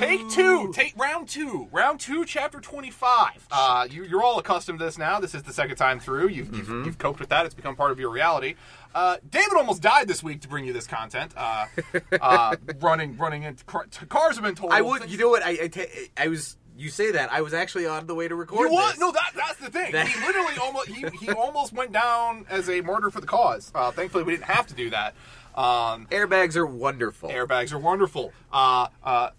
Take two. Take round two. Round two, chapter twenty-five. Uh, you, you're all accustomed to this now. This is the second time through. You've, you've, Mm-hmm. you've coped with that. It's become part of your reality. Uh, David almost died this week to bring you this content. Uh, uh, running, running into car, cars have been told. I would. You know what? I I, was. You say that. I was actually on the way to record You what? No, that that's the thing. That- he literally almost he, he almost went down as a martyr for the cause. Uh, thankfully, we didn't have to do that. Um, Airbags are wonderful. airbags are wonderful. Uh, uh,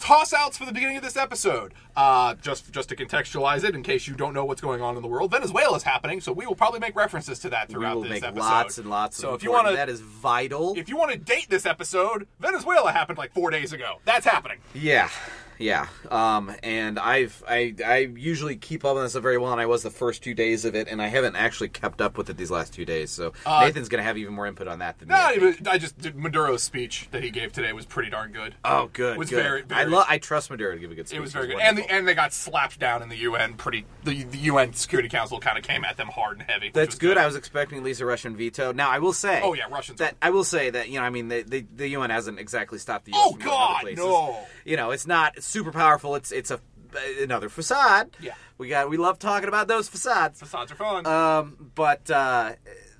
toss outs for the beginning of this episode. Uh, just just to contextualize it, in case you don't know what's going on in the world, Venezuela is happening, so we will probably make references to that we throughout will this make episode. lots and lots. So of if you want to, that is vital. if you want to date this episode, Venezuela happened like four days ago. That's happening. Yeah, yeah. Um, and I've I I usually keep up on this very well, and I was the first two days of it, and I haven't actually kept up with it these last two days. So Uh, Nathan's gonna have even more input on that than me. Not even. I just did Maduro's speech that he gave today was pretty darn good. Oh, good. was good. very- I very- love. I trust Maduro to give a good speech. It was very It's good, and the, and they got slapped down in the UN. Pretty, the, the UN Security Council kind of came at them hard and heavy. That's was good. I was expecting at least a Russian veto. Now I will say. Oh, yeah, Russians That I will say that you know I mean the the, the UN hasn't exactly stopped the US Oh, going God, places. no. You know it's not super powerful. It's it's a another facade. Yeah. We got we love talking about those facades. Facades are fun. Um, but uh,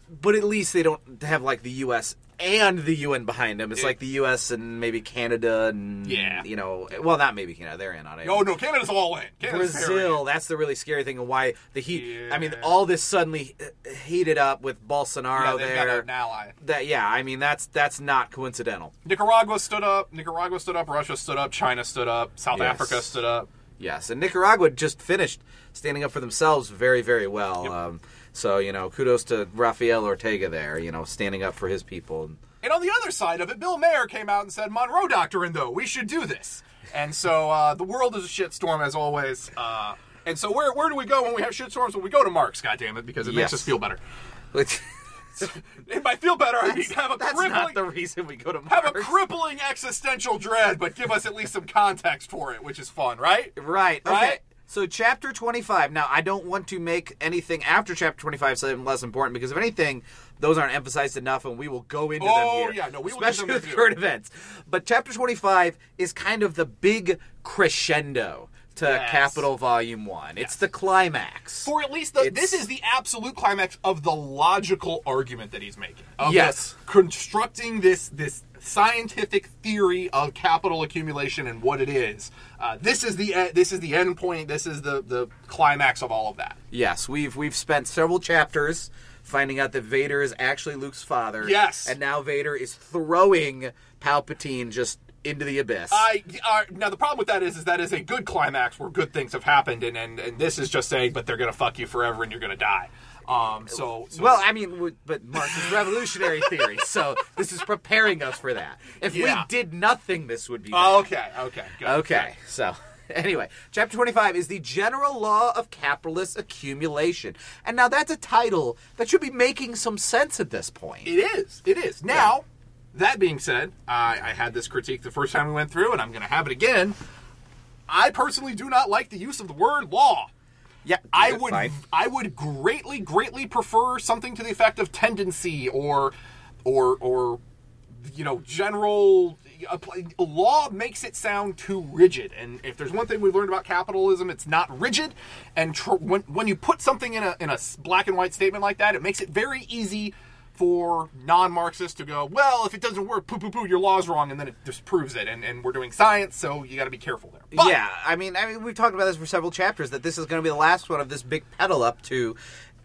but at least they don't have like the U.S. and the UN behind them. It's It- like the U.S. and maybe Canada and Yeah. you know, well, not maybe Canada. They're in on it. oh no, Canada's all in. Canada's Brazil. That's the really scary thing, and why the heat. I mean, all this suddenly uh, heated up with Bolsonaro Yeah, there. got an ally. that yeah, I mean that's that's not coincidental. Nicaragua stood up. Nicaragua stood up. Russia stood up. China stood up. South Yes. Africa stood up. Yes, and Nicaragua just finished standing up for themselves very, very well. Yep. Um, so you know, kudos to Rafael Ortega there. You know, standing up for his people. And on the other side of it, Bill Maher came out and said, "Monroe Doctrine, though, we should do this." And so uh, the world is a shitstorm as always. Uh, and so where where do we go when we have shitstorms? Well, we go to Marx, goddammit, because it makes us feel better. And by feel better, I mean have a that's crippling not the reason we go to have a crippling existential dread, but give us at least some context for it, which is fun, right? Right. Okay. Right? So chapter 25. Now, I don't want to make anything after chapter 25 seem less important because if anything, those aren't emphasized enough and we will go into them Oh, here. yeah, no, we will especially them with current events. But chapter 25 is kind of the big crescendo to Yes. Capital Volume 1. It's the climax. For at least the, It's- this is the absolute climax of the logical argument that he's making. Yes. the- constructing this this scientific theory of capital accumulation and what it is. Uh, this is the e- this is the end point. This is the the climax of all of that. Yes, we've we've spent several chapters finding out that Vader is actually Luke's father. Yes. And now Vader is throwing Palpatine just into the abyss. I uh, now the problem with that is is that is a good climax where good things have happened, and and, and this is just saying, but they're gonna fuck you forever and you're gonna die. Um, so, so Well, I mean, but Marx is revolutionary theory, so this is preparing us for that. If Yeah. we did nothing, this would be Oh, okay, okay, good, Okay, so anyway, chapter 25 is the general law of capitalist accumulation. And now that's a title that should be making some sense at this point. It is. It is. Now, that being said, I, I had this critique the first time we went through, and I'm going to have it again. I personally do not like the use of the word law. Yeah, I would fine. I would greatly greatly prefer something to the effect of tendency or or or you know general law makes it sound too rigid and if there's one thing we've learned about capitalism it's not rigid and tr- when when you put something in a in a black and white statement like that it makes it very easy for non-Marxists to go, well, if it doesn't work, poo poo poo, your law's wrong, and then it disproves it. And, and we're doing science, so you got to be careful there. But- yeah, I mean, I mean, we've talked about this for several chapters that this is going to be the last one of this big pedal up to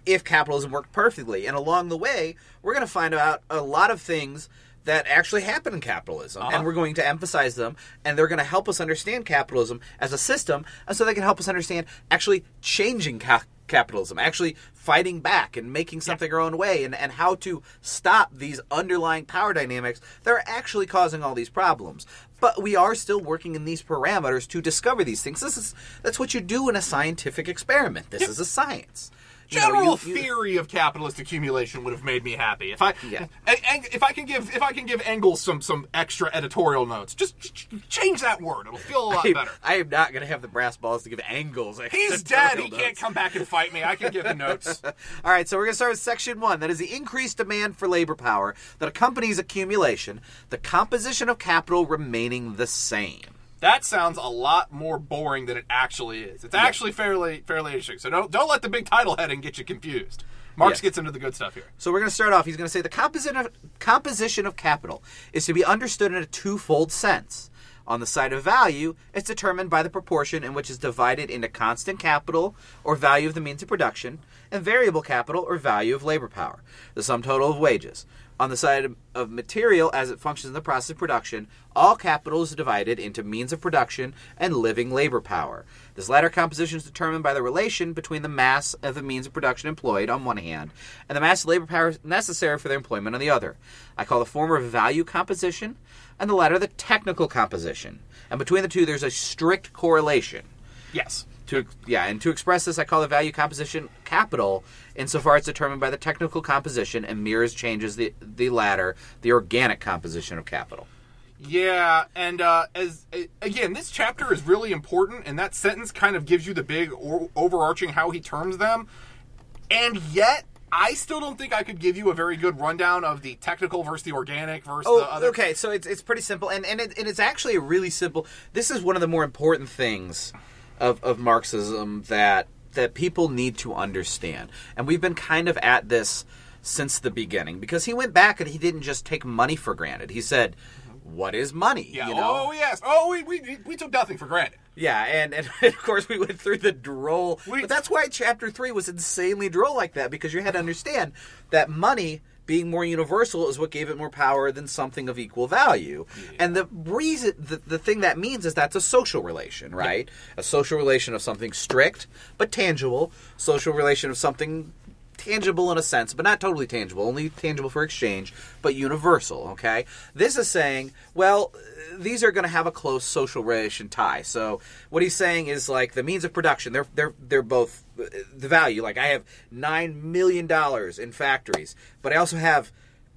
if capitalism worked perfectly, and along the way, we're going to find out a lot of things that actually happen in capitalism, Uh-huh. and we're going to emphasize them, and they're going to help us understand capitalism as a system, and so they can help us understand actually changing ca- capitalism, actually fighting back and making something our own way, and, and how to stop these underlying power dynamics that are actually causing all these problems. But we are still working in these parameters to discover these things. This is that's what you do in a scientific experiment. This is a science. You know, general you- you- theory of capitalist accumulation would have made me happy. If I Yeah. if I can give if I can give Engels some some extra editorial notes, just, just change that word. It'll feel a lot I, better. I am not going to have the brass balls to give Engels. He's dead. He editorial can't come back and fight me. I can give the notes. All right, so we're going to start with section one. That is the increased demand for labor power that accompanies accumulation, the composition of capital remaining the same. That sounds a lot more boring than it actually is. It's actually fairly fairly interesting. So don't don't let the big title heading get you confused. Marx Yes. gets into the good stuff here. So we're going to start off. He's going to say the composition of, composition of capital is to be understood in a twofold sense. On the side of value, it's determined by the proportion in which it's divided into constant capital or value of the means of production, and variable capital or value of labor power, the sum total of wages. On the side of- material, as it functions in the process of production, all capital is divided into means of production and living labor power. This latter composition is determined by the relation between the mass of the means of production employed on one hand and the mass of labor power necessary for their employment on the other. I call the former value composition and the latter the technical composition. And between the two, there's a strict correlation. Yes. To yeah, and to express this, I call the value composition capital, insofar it's determined by the technical composition and mirrors changes the the latter, the organic composition of capital. Yeah, and uh, as again, this chapter is really important, and that sentence kind of gives you the big or, overarching how he terms them. And yet, I still don't think I could give you a very good rundown of the technical versus the organic versus Oh, the other. okay. So it's it's pretty simple, and and, it, and it's actually a really simple. This is one of the more important things of of Marxism that that people need to understand, and we've been kind of at this since the beginning because he went back and he didn't just take money for granted. He said, "What is money?" Yeah. You know? Oh yes. Oh, we, we we took nothing for granted. Yeah, and, and of course we went through the droll. We- but that's why chapter three was insanely droll like that because you had to understand that money being more universal is what gave it more power than something of equal value. And the reason, the, the thing that means is that's a social relation, right? A social relation of something strict but tangible, social relation of something tangible in a sense, but not totally tangible, only tangible for exchange, but universal, okay? This is saying, well, these are going to have a close social relation tie. So what he's saying is like the means of production, they're they're they're both the value. Like I have 9 million dollars in factories, but I also have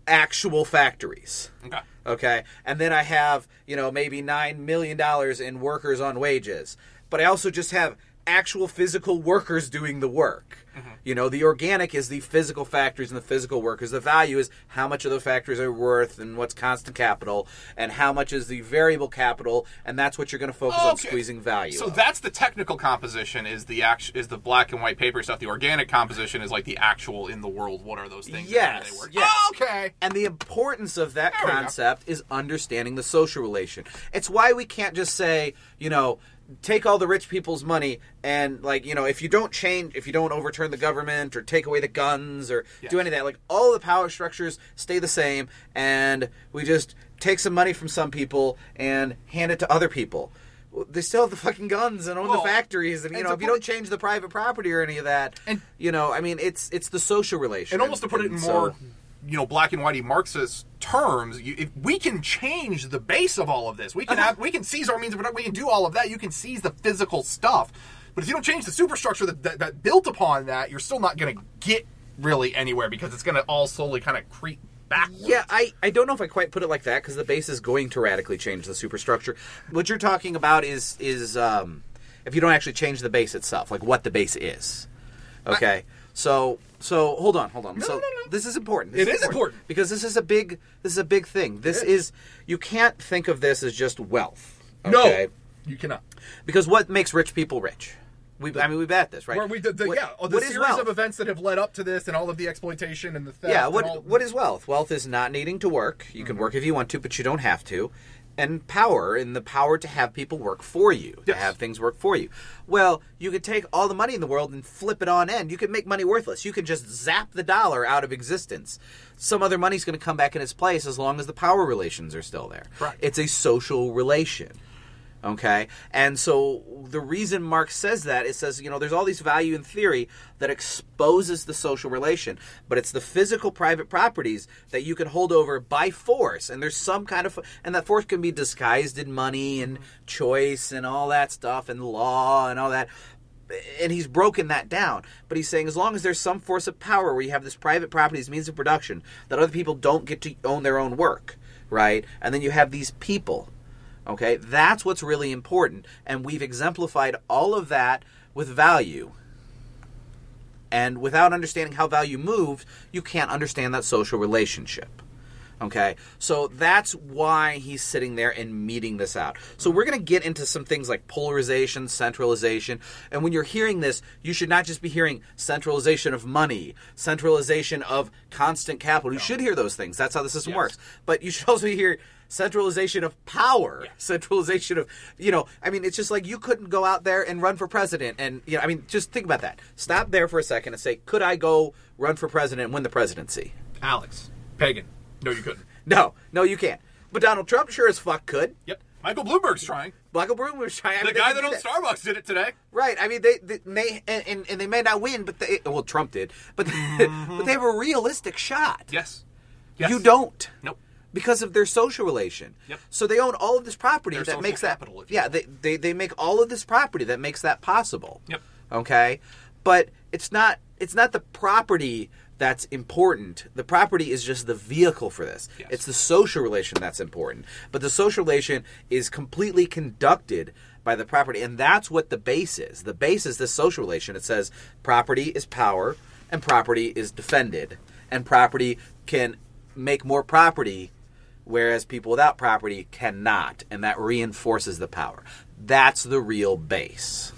actual factories. Okay. Okay. And then I have, you know, maybe $9 million in workers on wages. But I also just have actual physical workers doing the work. Mm-hmm. You know, the organic is the physical factories and the physical workers. The value is how much of those factories are worth and what's constant capital and how much is the variable capital. And that's what you're going to focus on squeezing value. So of. that's the technical composition is the act- is the black and white paper stuff. The organic composition is like the actual in the world. What are those things? Yes, they work? yes. Oh, okay. And the importance of that There concept is understanding the social relation. It's why we can't just say, you know, take all the rich people's money and like, you know, if you don't change if you don't overturn the government or take away the guns or do Yes. any of that, like all the power structures stay the same and we just take some money from some people and hand it to other people. They still have the fucking guns and own Well, the factories, and you and know if you don't change the private property or any of that, And- you know, I mean, it's it's the social relation. and almost to put it in so- more you know black and whitey marxist terms you, if we can change the base of all of this we can Uh-huh. have we can seize our means of production we can do all of that you can seize the physical stuff but if you don't change the superstructure that, that, that built upon that you're still not going to get really anywhere because it's going to all slowly kind of creep backwards Yeah, I, I don't know if I quite put it like that because the base is going to radically change the superstructure. What you're talking about is is um, if you don't actually change the base itself, like what the base is. Okay, so so hold on, hold on. so no, no. this is important. This It is important. because this is a big this is a big thing. This is you can't think of this as just wealth. no Okay? you cannot because what makes rich people rich? We I mean we've at this right. Where we did the, What- yeah, oh, the series of events that have led up to this, and all of the exploitation and the theft. Yeah, what all- what is wealth? Wealth is not needing to work. You Mm-hmm. can work if you want to, but you don't have to. And power, and the power to have people work for you, to have things work for you. Well, you could take all the money in the world and flip it on end. You could make money worthless. You could just zap the dollar out of existence. Some other money's going to come back in its place as long as the power relations are still there. Correct. It's a social relation. Okay? And so the reason Marx says that, it says, you know, there's all these value in theory that exposes the social relation, but it's the physical private properties that you can hold over by force. And there's some kind of, and that force can be disguised in money and choice and all that stuff and law and all that. and he's broken that down. But he's saying as long as there's some force of power where you have this private property as means of production that other people don't get to own their own work, right? And then you have these people. Okay, that's what's really important, and we've exemplified all of that with value. And without understanding how value moves, you can't understand that social relationship. Okay, so that's why he's sitting there and meeting this out. So we're going to get into some things like polarization, centralization, and when you're hearing this, you should not just be hearing centralization of money, centralization of constant capital. You should hear those things. That's how the system Yes. works. But you should also hear centralization of power, centralization of you know. I mean, it's just like you couldn't go out there and run for president, and you know, I mean, just think about that. Stop there for a second and say, could I go run for president and win the presidency? Alex, pagan. No, you couldn't. No, no, you can't. But Donald Trump sure as fuck could. Yep. Michael Bloomberg's trying. Michael Bloomberg was trying. I The mean, guy that owns Starbucks did it today. Right. I mean, they, they may and, and, they may not win, but they well, Trump did, but but they have a realistic shot. Yes. yes. You don't. Nope. Because of their social relation. Yep. So they own all of this property Their that makes that. capital, you yeah, they, they they make all of this property that makes that possible. Yep. Okay, but it's not it's not the property that's important. The property is just the vehicle for this. Yes. It's the social relation that's important. But the social relation is completely conducted by the property, and that's what the base is. The base is this social relation. It says property is power, and property is defended, and property can make more property whereas people without property cannot, and that reinforces the power. That's the real base.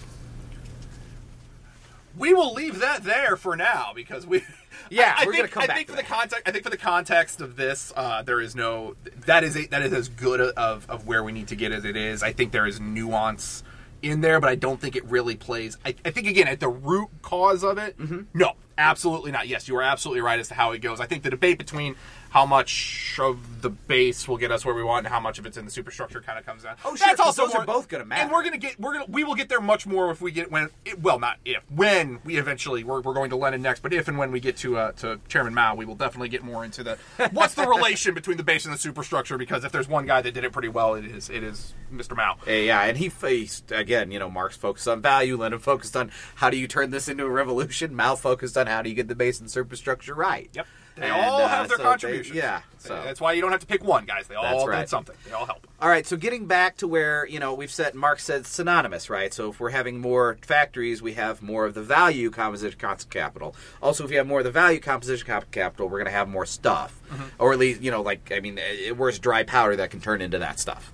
We will leave that there for now because we. Yeah, I, I we're think, gonna come I think to for the context, I think for the context of this, uh, there is no. That is a, that is as good of of where we need to get as it is. I think there is nuance in there, but I don't think it really plays. I, I think again at the root cause of it. Mm-hmm. No, absolutely not. Yes, you are absolutely right as to how it goes. I think the debate between how much of the base will get us where we want and how much of it's in the superstructure kind of comes down. Oh, sure, 'cause those are both gonna matter. And we're gonna get we're gonna we will get there much more if we get when it, well not if when we eventually we're, we're going to Lenin next, but if and when we get to uh, to Chairman Mao, we will definitely get more into the what's the relation between the base and the superstructure because if there's one guy that did it pretty well, it is it is Mr. Mao. Uh, Yeah, and he faced again. You know, Marx focused on value. Lenin focused on how do you turn this into a revolution. Mao focused on how do you get the base and superstructure right. Yep. They And, all uh, have their so they- yeah, so that's why you don't have to pick one, guys. They all That's did something. They all help. All right, so getting back to where you know we've said Mark said synonymous, right? So if we're having more factories, we have more of the value composition cost capital. Also, if you have more of the value composition capital, we're going to have more stuff, mm-hmm. or at least you know, like I mean, it, where's dry powder that can turn into that stuff?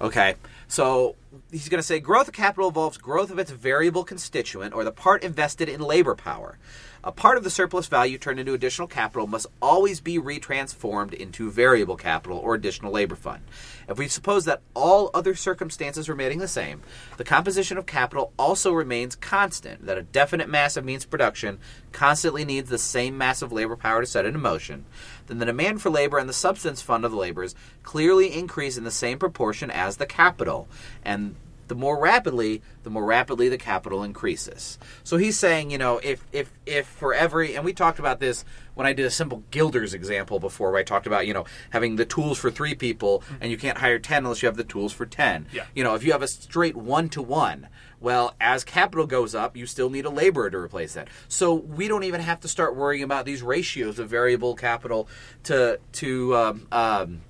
Okay, so he's going to say growth of capital involves growth of its variable constituent or the part invested in labor power. A part of the surplus value turned into additional capital must always be retransformed into variable capital or additional labor fund. If we suppose that all other circumstances remaining the same, the composition of capital also remains constant, that a definite mass of means of production constantly needs the same mass of labor power to set it in motion, then the demand for labor and the subsistence fund of the laborers clearly increase in the same proportion as the capital, and the more rapidly, the more rapidly the capital increases. So he's saying, you know, if if if for every and we talked about this when I did a simple Gilders example before, where I talked about, you know, having the tools for three people and you can't hire ten unless you have the tools for ten. Yeah. You know, if you have a straight one to one, well, as capital goes up, you still need a laborer to replace that. So we don't even have to start worrying about these ratios of variable capital to to um, um,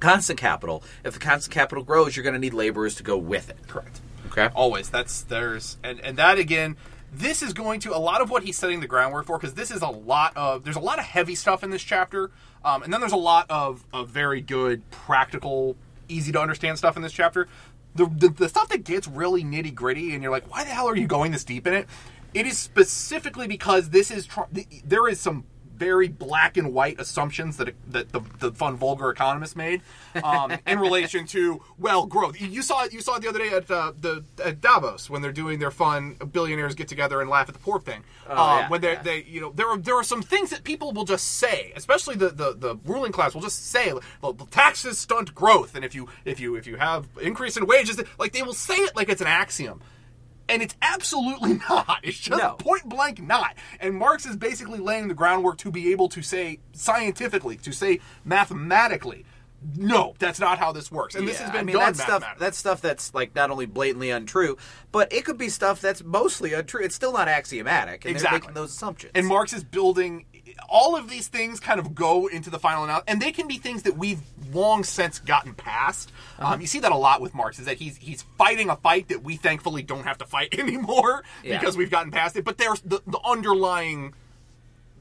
constant capital. If the constant capital grows, you're going to need laborers to go with it. Correct. Okay. Always. That's there's and and that again. This is going to a lot of what he's setting the groundwork for because this is a lot of there's a lot of heavy stuff in this chapter, um, and then there's a lot of of very good practical, easy to understand stuff in this chapter. The, the the stuff that gets really nitty gritty and you're like, why the hell are you going this deep in it? It is specifically because this is tr- the, there is some very black and white assumptions that that the, the fun vulgar economist made um, in relation to well growth. You- saw it. You saw it the other day at uh, the at Davos when they're doing their fun billionaires get together and laugh at the poor thing. um, yeah, when they yeah. they you know there are there are some things that people will just say, especially the the, the ruling class will just say well, the taxes stunt growth, and if you if you if you have increase in wages, like they will say it like it's an axiom. And it's absolutely not. It's just No. point blank not. And Marx is basically laying the groundwork to be able to say scientifically, to say mathematically, no, that's not how this works. And this has been I mean, done that's stuff. That's stuff that's like not only blatantly untrue, but it could be stuff that's mostly untrue. It's still not axiomatic. And Exactly. They're making those assumptions. And Marx is building all of these things kind of go into the final analysis, and they can be things that we've long since gotten past. Uh-huh. Um, you see that a lot with Marx is that he's he's fighting a fight that we thankfully don't have to fight anymore Yeah. because we've gotten past it. But there's the, the underlying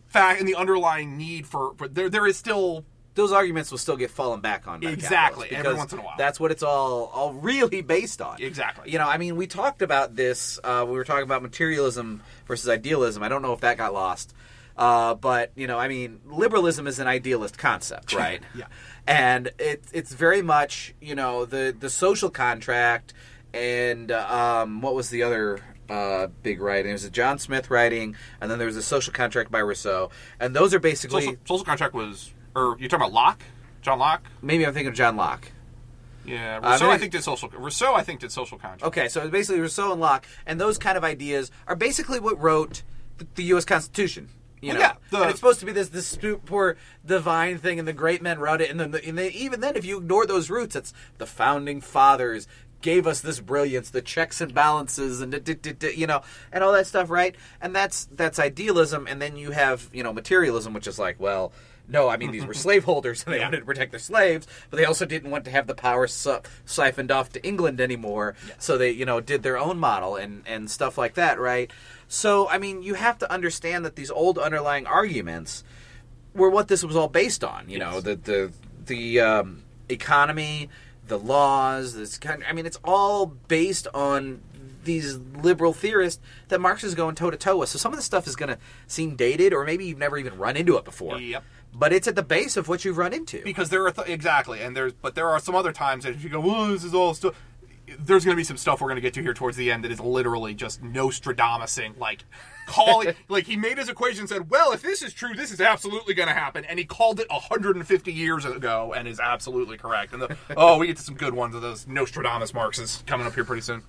fact and the underlying need for, for there there is still those arguments will still get fallen back on. Exactly, every once in a while. That's what it's all all really based on. Exactly. You know, I mean, we talked about this. Uh, we were talking about materialism versus idealism. I don't know if that got lost. Uh, but you know, I mean, liberalism is an idealist concept, right? Yeah. And it, it's very much you know the the social contract and um, what was the other uh, big writing? There was a John Smith writing, and then there was a social contract by Rousseau, and those are basically social, social contract was or you're talking about Locke, John Locke. maybe I'm thinking of John Locke. Yeah, Uh, Rousseau maybe- I think did social. Rousseau I think did social contract. Okay, so it's basically Rousseau and Locke, and those kind of ideas are basically what wrote the, the U.S. Constitution. You oh, Well, yeah, the- and it's supposed to be this this super divine thing, and the great men wrote it, and then the, and they, even then, if you ignore those roots, it's the founding fathers gave us this brilliance, the checks and balances, and you know, and all that stuff, right? And that's that's idealism, and then you have you know materialism, which is like, well. No, I mean these were slaveholders, and they Yeah. wanted to protect their slaves, but they also didn't want to have the power si- siphoned off to England anymore. So they, you know, did their own model and and stuff like that, right? So I mean, you have to understand that these old underlying arguments were what this was all based on. You know, the the the um, economy, the laws. This kind. I mean, it's all based on these liberal theorists that Marx is going toe to toe with. So some of the stuff is going to seem dated, or maybe you've never even run into it before. Yep. But it's at the base of what you've run into. because there are th- exactly and there's but there are some other times that if you go well this is all stuff there's going to be some stuff we're going to get to here towards the end that is literally just Nostradamusing, like calling, like he made his equation and said, "Well, if this is true, this is absolutely going to happen," and he called it 150 years ago and is absolutely correct. And the, oh, we get to some good ones of those Nostradamus Marxes coming up here pretty soon.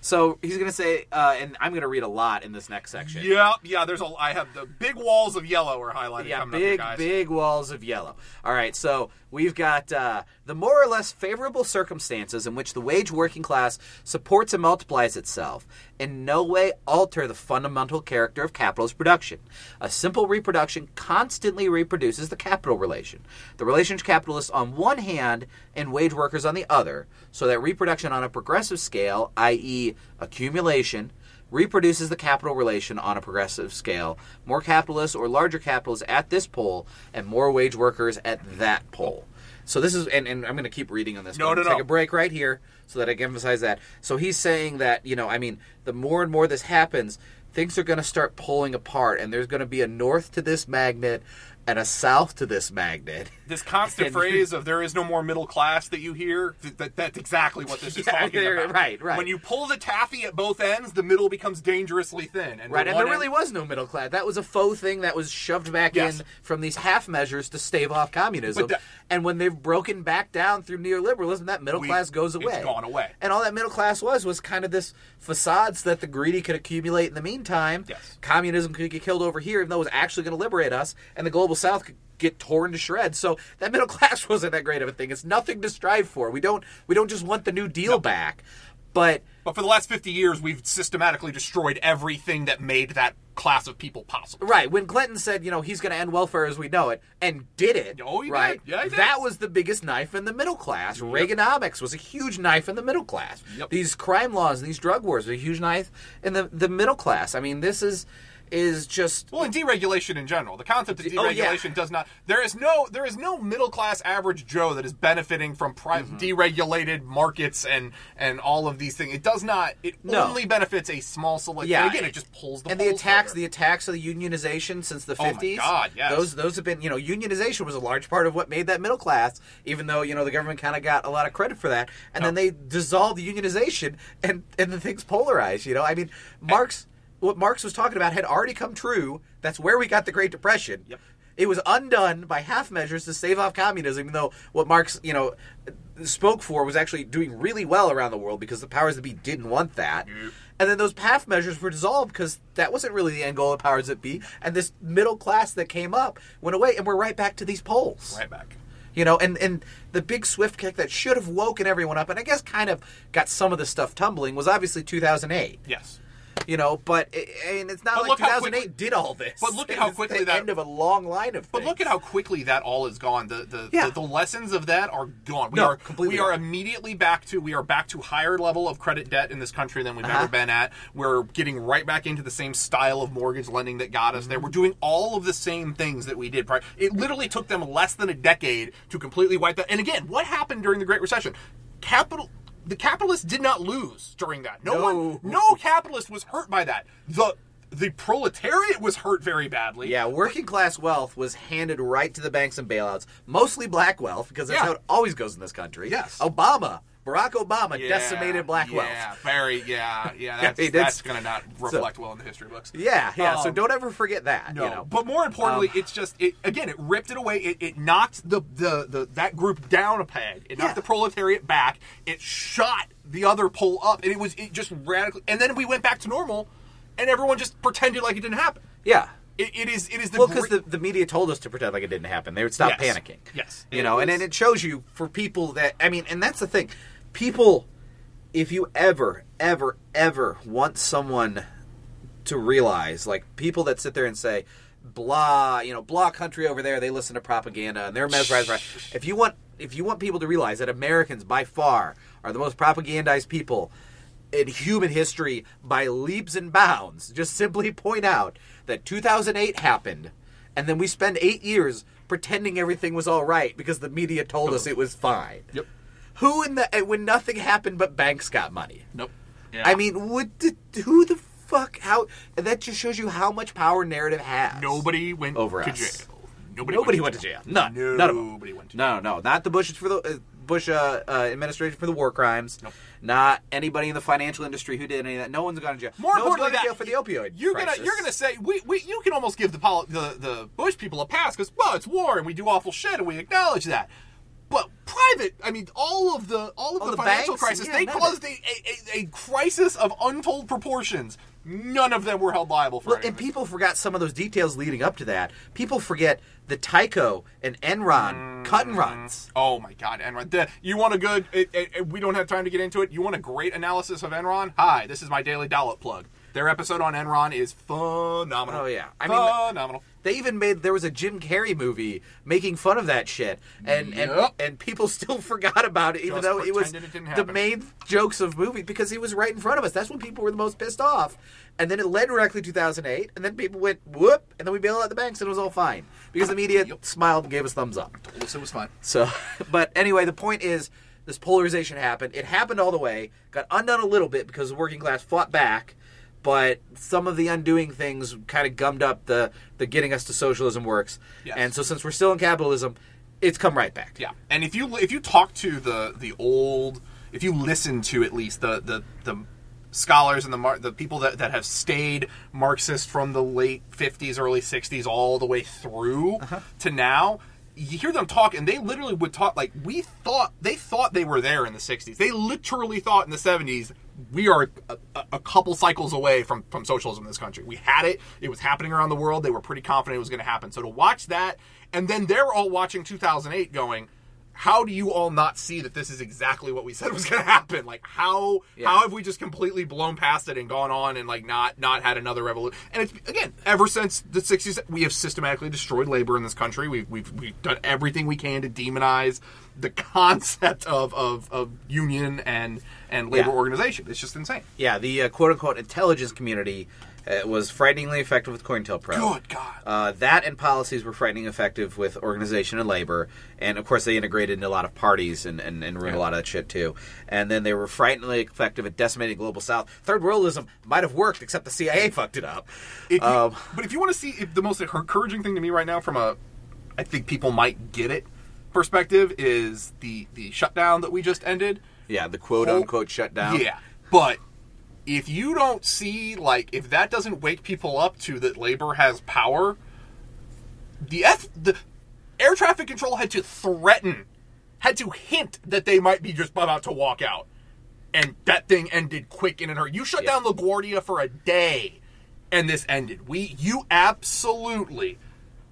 So he's going to say, uh, and I'm going to read a lot in this next section. Yeah, yeah. There's a. I have the big walls of yellow are highlighted. Yeah, coming up here, big, guys. big walls of yellow. All right, so we've got uh, the more or less favorable circumstances in which the wage working class supports and multiplies itself in no way alter the fundamental character of capitalist production. A simple reproduction constantly reproduces the capital relation. The relations capitalists on one hand and wage workers on the other, so that reproduction on a progressive scale, i.e., accumulation, reproduces the capital relation on a progressive scale. More capitalists or larger capitalists at this pole, and more wage workers at that pole. So this is, and, and I'm going to keep reading on this. No, no, no. Take a break right here so that I can emphasize that. So he's saying that you know, I mean, the more and more this happens, things are going to start pulling apart, and there's going to be a north to this magnet and a south to this magnet. This constant And- phrase of "there is no more middle class" that you hear, th- that, that's exactly what this is Yeah, talking about. right, right. When you pull the taffy at both ends, the middle becomes dangerously thin. And the Right, and there really was no middle class. That was a faux thing that was shoved back Yes. in from these half measures to stave off communism. That- and when they've broken back down through neoliberalism, that middle We- class goes it's away. gone away. And all that middle class was was kind of this facades that the greedy could accumulate in the meantime. Yes. Communism could get killed over here, even though it was actually going to liberate us, and the global south could get torn to shreds. So that middle class wasn't that great of a thing. It's nothing to strive for. We don't we don't just want the New Deal back. But But for the last fifty years, we've systematically destroyed everything that made that class of people possible. Right. When Clinton said, you know, he's going to end welfare as we know it, and did it, Oh, he did. right? Yeah. That was the biggest knife in the middle class. Reaganomics was a huge knife in the middle class. Yep. These crime laws and these drug wars were a huge knife in the, the middle class. I mean, this is is just Well, and deregulation in general, the concept of Oh, yeah. deregulation does not. There is no, there is no middle class average Joe that is benefiting from pri- Mm-hmm. deregulated markets and and all of these things. It does not. It No. only benefits a small select. Yeah. and again, it just pulls the and the attacks, harder. the attacks of the unionization since the 50s Oh. God, yes. Those those have been, you know, unionization was a large part of what made that middle class. Even though you know the government kind of got a lot of credit for that, and then they dissolved the unionization, and and the things polarized. You know, I mean, Marx, what Marx was talking about had already come true. That's where we got the Great Depression. Yep. It was undone by half measures to stave off communism, even though what Marx, you know, spoke for was actually doing really well around the world because the powers that be didn't want that. And then those half measures were dissolved because that wasn't really the end goal of powers that be. And this middle class that came up went away, and we're right back to these poles. right back. You know, and and the big swift kick that should have woken everyone up, and I guess kind of got some of the stuff tumbling was obviously 2008. Yes. You know, but and it's not But like 2008 quickly- did all this. but look at how quickly the that- end of a long line of. But things. look at how quickly that all is gone. The the, Yeah. the, the lessons of that are gone. We No, are completely we are immediately back to we are back to higher level of credit debt in this country than we've Uh-huh. ever been at. We're getting right back into the same style of mortgage lending that got us there. Mm-hmm. We're doing all of the same things that we did prior. It literally took them less than a decade to completely wipe that. And again, what happened during the Great Recession? Capital the capitalists did not lose during that. No, No. one no capitalist was hurt by that. The the proletariat was hurt very badly. Yeah, working class wealth was handed right to the banks and bailouts, mostly black wealth, because that's Yeah. how it always goes in this country. Yes. Obama, Barack Obama Yeah, decimated black yeah, wealth. Yeah, very, yeah, yeah. That's, mean, it's- that's going to not reflect well in the history books. Yeah, yeah. so Um, don't ever forget that. No, you know? but more importantly, Um, it's just it again. It ripped it away. It, it knocked the, the the that group down a peg. It knocked Yeah. the proletariat back. It shot the other pole up, and it was it just radically. And then we went back to normal, and everyone just pretended like it didn't happen. yeah. It, it is it is the Well, because great- the, the media told us to pretend like it didn't happen. They would stop Yes. panicking. Yes. You It know, and, was- and it shows you for people that, I mean, and that's the thing. People, if you ever, ever, ever want someone to realize, like people that sit there and say, blah, you know, blah country over there, they listen to propaganda and they're mesmerized. by If you want, if you want people to realize that Americans by far are the most propagandized people in human history by leaps and bounds, just simply point out that 2008 happened, and then we spend eight years pretending everything was all right because the media told oh. us it was fine. Yep. Who in the when nothing happened but banks got money? Nope. I mean, what? Did, who the fuck? How? That just shows you how much power narrative has. nobody went Over to us. jail. Nobody, Nobody went to jail. None. Nobody None of them. went to jail. No, no, not the Bush for the uh, Bush uh, uh, administration for the war crimes. Nope. Not anybody in the financial industry who did any of that. No one's gone to jail. More no importantly, going to that jail for the opioid. You're crisis. gonna you're gonna say we, we you can almost give the poli- the the Bush people a pass because well it's war and we do awful shit and we acknowledge that. But private, I mean, all of the all of Oh, the, the financial banks? crisis, Yeah, they of caused a, a, a, a crisis of untold proportions. None of them were held liable for Well, and people forgot some of those details leading up to that. People forget the Tyco and Enron mm. cut and runs. Oh my God, Enron! The- you want a good? It, it- we don't have time to get into it. You want a great analysis of Enron? Hi, this is my daily dollop plug. Their episode on Enron is phenomenal. Oh, yeah. I mean, phenomenal. They even made there was a Jim Carrey movie making fun of that shit, and and Yep. and people still forgot about it, even Just though it was pretended it didn't the happen. main jokes of movie because he was right in front of us. That's when people were the most pissed off, and then it led directly to 2008, and then people went whoop, and then we bailed out the banks, and it was all fine because the media Yep. smiled and gave us thumbs up. Us it was fine. So, but anyway, the point is this polarization happened. It happened all the way, got undone a little bit because the working class fought back, but some of the undoing things kind of gummed up the the getting us to socialism works. Yes. And so, since we're still in capitalism, it's come right back. Yeah, and if you if you talk to the the old, if you listen to at least the the the scholars and the mar- the people that, that have stayed Marxist from the late fifties, early sixties, all the way through uh-huh. to now. You hear them talk, and they literally would talk like we thought. They thought they were there in the '60s. They literally thought in the '70s we are a, a- couple cycles away from from socialism in this country. We had it; it was happening around the world. They were pretty confident it was going to happen. So to watch that, and then they're all watching 2008, going, "How do you all not see that this is exactly what we said was going to happen? Like how Yeah. how have we just completely blown past it and gone on and like not not had another revolution? And it's again ever since the 60s, we have systematically destroyed labor in this country. We've we've, we've done everything we can to demonize the concept of of, of union and and labor Yeah. organization. It's just insane. Yeah, the uh, quote unquote intelligence community uh, was frighteningly effective with COINTELPRO. Good God. Uh, that and policies were frighteningly effective with organization and labor. And of course, they integrated into a lot of parties and, and, and ruined a lot of that shit too. And then they were frighteningly effective at decimating global south. Third worldism might have worked, except the CIA fucked it up. If you- Um, but if you want to see if the most encouraging thing to me right now, from a, I think people might get it perspective, is the the shutdown that we just ended. Yeah, the quote unquote shutdown. Yeah, but if you don't see like if that doesn't wake people up to that labor has power, the F, the air traffic control had to threaten, had to hint that they might be just about to walk out, and that thing ended quick and in a hurry. You shut Yeah. down LaGuardia for a day, and this ended. We you absolutely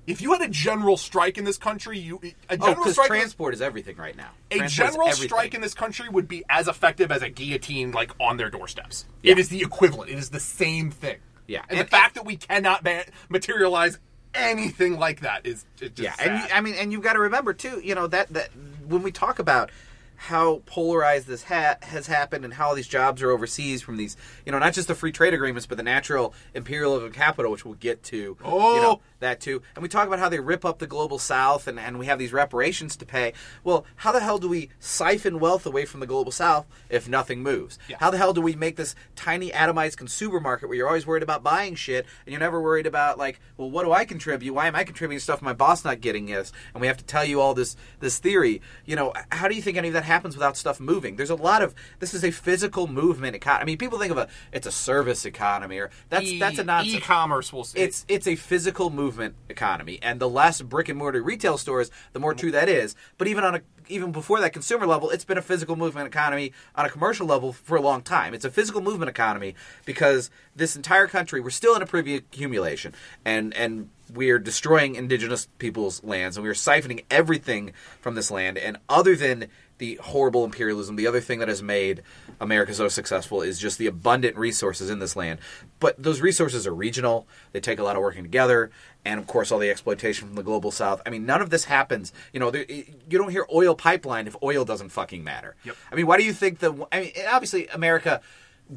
If you had a general strike in this country, you a Oh, general because strike transport is everything right now. a general strike in this country would be as effective as a guillotine like on their doorsteps. Yeah. It is the equivalent. It is the same thing. Yeah. And, And- the fact that we cannot ma- materialize anything like that is just yeah, sad. and you, I mean, and you've got to remember too, you know that that when we talk about how polarized this ha- has happened and how all these jobs are overseas from these, you know, not just the free trade agreements, but the natural imperialism of capital, which we'll get to. Oh, You Oh. know, that too. And we talk about how they rip up the global south and, and we have these reparations to pay. Well, how the hell do we siphon wealth away from the global south if nothing moves? Yeah. How the hell do we make this tiny atomized consumer market where you're always worried about buying shit and you're never worried about like, well, what do I contribute? Why am I contributing stuff my boss not getting this? And we have to tell you all this this theory. You know, how do you think any of that happens without stuff moving? There's a lot of this is a physical movement economy. I mean, people think of a it's a service economy or that's E- that's a nonsense E-commerce will say it's it's a physical movement economy, and the less brick and mortar retail stores, the more true that is. But even on a even before that consumer level, it's been a physical movement economy on a commercial level for a long time. It's a physical movement economy because this entire country we're still in a privy accumulation, and and we're destroying indigenous people's lands, and we're siphoning everything from this land. And other than the horrible imperialism, the other thing that has made America so successful is just the abundant resources in this land. But those resources are regional. They take a lot of working together, and of course, all the exploitation from the global south. I mean, none of this happens. You know, there, you don't hear oil pipeline if oil doesn't fucking matter. Yep. I mean, why do you think that? I mean, obviously, America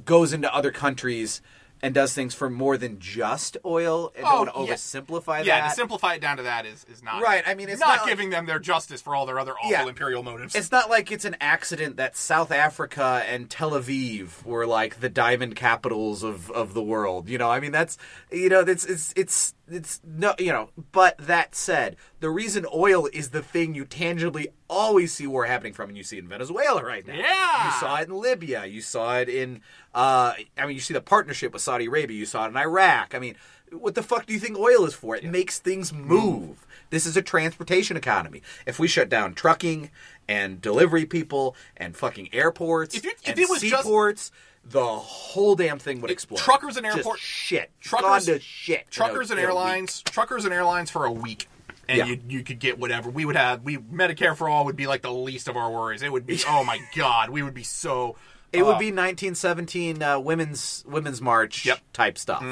goes into other countries and does things for more than just oil. And Oh, don't want to yeah. oversimplify that. yeah, to simplify it down to that is, is not Right, I mean, it's not, not like- giving them their justice for all their other awful Yeah. imperial motives. It's not like it's an accident that South Africa and Tel Aviv were like the diamond capitals of, of the world. You know, I mean that's you know it's it's it's it's no you know. But that said, the reason oil is the thing you tangibly always see war happening from, and you see it in Venezuela right now. Yeah. you saw it in Libya. You saw it in. Uh, I mean, you see the partnership with Saudi Arabia. You saw it in Iraq. I mean. What the fuck do you think oil is for? It makes things move. This is a transportation economy. If we shut down trucking and delivery people and fucking airports If you- if and it was just- seaports, the whole damn thing would explode. truckers and Just airport- shit. truckers- Gone to shit. truckers and a- in a week. airlines, truckers and airlines for a week, and Yeah. you you could get whatever. We would have we Medicare for all would be like the least of our worries. It would be oh my god, we would be so. It would uh, be 1917 uh, women's women's march Yep. Mm-hmm. type stuff.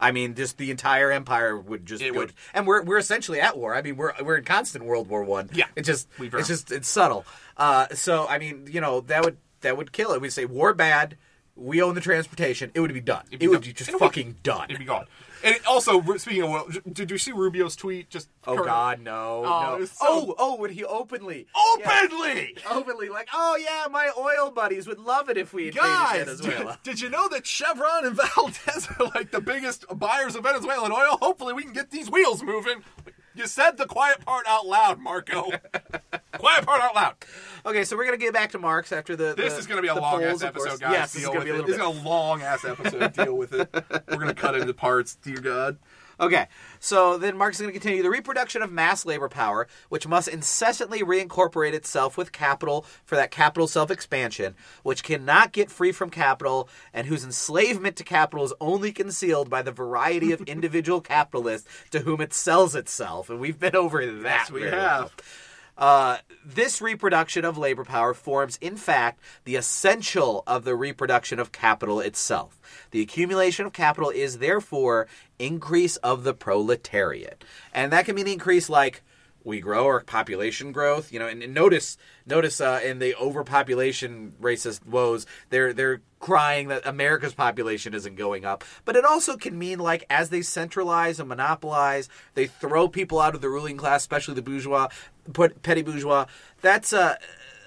I mean, just the entire empire would just It go- would. and we're we're essentially at war. I mean, we're we're in constant World War One. Yeah. it's just We've it's just it's subtle. Uh, so I mean, you know, that would that would kill it. We'd say war bad. We own the transportation. It would be done. It'd be it would done. be just week. fucking fucking done. It'd be gone. And also, speaking of, oil, did you see Rubio's tweet? Just Oh current- God, no, Oh, no. so- oh, oh, would he openly, Yeah. openly. openly like, oh yeah, my oil buddies would love it if we invaded Guys, did, Venezuela. did you know that Chevron and Valdez are like the biggest buyers of Venezuelan oil? Hopefully, we can get these wheels moving. You said the quiet part out loud, Marco. quiet part out loud. Okay, so we're gonna get back to Marx after the. This the- is going to be a long ass polls, of course. episode, guys. Yes, this is gonna be a little it. bit. This is a long ass episode. Deal with it. We're going to cut it into parts. Dear God. Okay, so then Marx is going to continue the reproduction of mass labor power, which must incessantly reincorporate itself with capital for that capital self expansion, which cannot get free from capital, and whose enslavement to capital is only concealed by the variety of individual capitalists to whom it sells itself. And we've been over that. Yes, we have. well. Uh, this reproduction of labor power forms, in fact, the essential of the reproduction of capital itself. The accumulation of capital is therefore increase of the proletariat, and that can mean increase like we grow our population growth. You know, and, and notice notice uh, in the overpopulation racist woes, they're they're crying that America's population isn't going up. But it also can mean like as they centralize and monopolize, they throw people out of the ruling class, especially the bourgeois, petty bourgeois. That's uh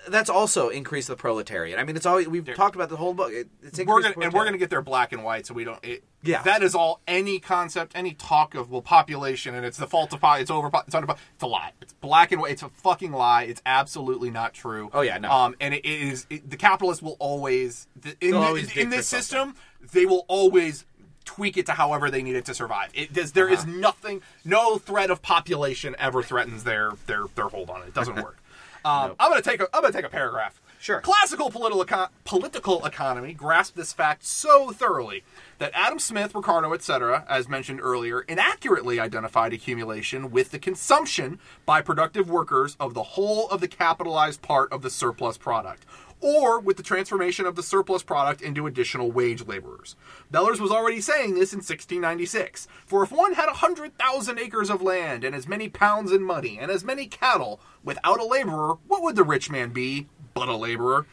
that's also increase the proletariat. I mean, it's always we've talked about the whole book. It, it's We're gonna, and we're going to get there black and white, so we don't. It, Yeah. that is all. Any concept, any talk of well, population, and it's the fault of it's over, it's under, it's a lie. It's black and white. It's a fucking lie. It's absolutely not true. Oh, yeah, no. Um, and it is it, the capitalists will always the, in, the- always in for this something. system they will always tweak it to however they need it to survive. It does, there is Uh-huh. nothing, no threat of population ever threatens their their their hold on it. It doesn't work. Um, I'm gonna take a I'm gonna take a paragraph Sure. Classical political, eco- political economy grasped this fact so thoroughly that Adam Smith, Ricardo, etc., as mentioned earlier, inaccurately identified accumulation with the consumption by productive workers of the whole of the capitalized part of the surplus product, or with the transformation of the surplus product into additional wage laborers. Bellers was already saying this in 1696. For if one had a hundred thousand acres of land and as many pounds in money and as many cattle without a laborer, what would the rich man be but a laborer?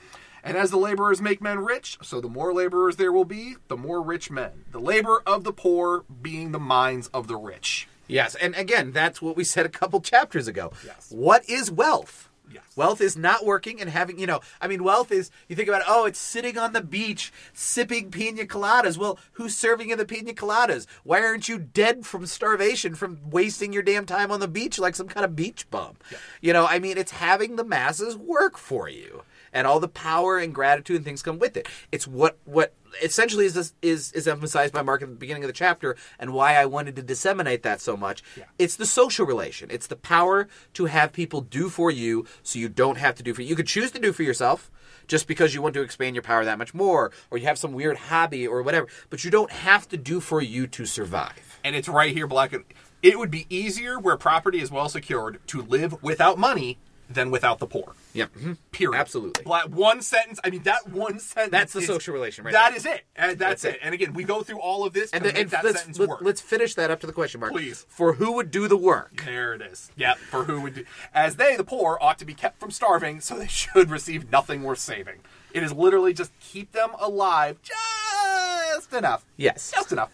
And as the laborers make men rich, so the more laborers there will be, the more rich men. The labor of the poor being the minds of the rich. Yes, and again, that's what we said a couple chapters ago. Yes. What is wealth? Wealth is not working and having, you know, I mean, wealth is, you think about, oh, it's sitting on the beach sipping pina coladas. Well, who's serving you the pina coladas? Why aren't you dead from starvation from wasting your damn time on the beach like some kind of beach bum? You know, I mean, it's having the masses work for you. And all the power and gratitude and things come with it. It's what what essentially is this, is is emphasized by Marx at the beginning of the chapter, and why I wanted to disseminate that so much. Yeah. It's the social relation. It's the power to have people do for you, so you don't have to do for you. You could choose to do for yourself just because you want to expand your power that much more, or you have some weird hobby or whatever. But you don't have to do for you to survive. And it's right here, black and it would be easier where property is well secured to live without money than without the poor. Yep. Mm-hmm. Period. Absolutely. Black, one sentence. I mean, that one sentence. That's the is- social relation right That there. is it. And that's, That's it. it. And again, we go through all of this And, the, and that let's sentence let, work. let's finish that up to the question mark. Please. For who would do the work? There it is. Yeah, for who would do, as they, the poor, ought to be kept from starving, so they should receive nothing worth saving. It is literally just keep them alive just enough. Yes. Just enough.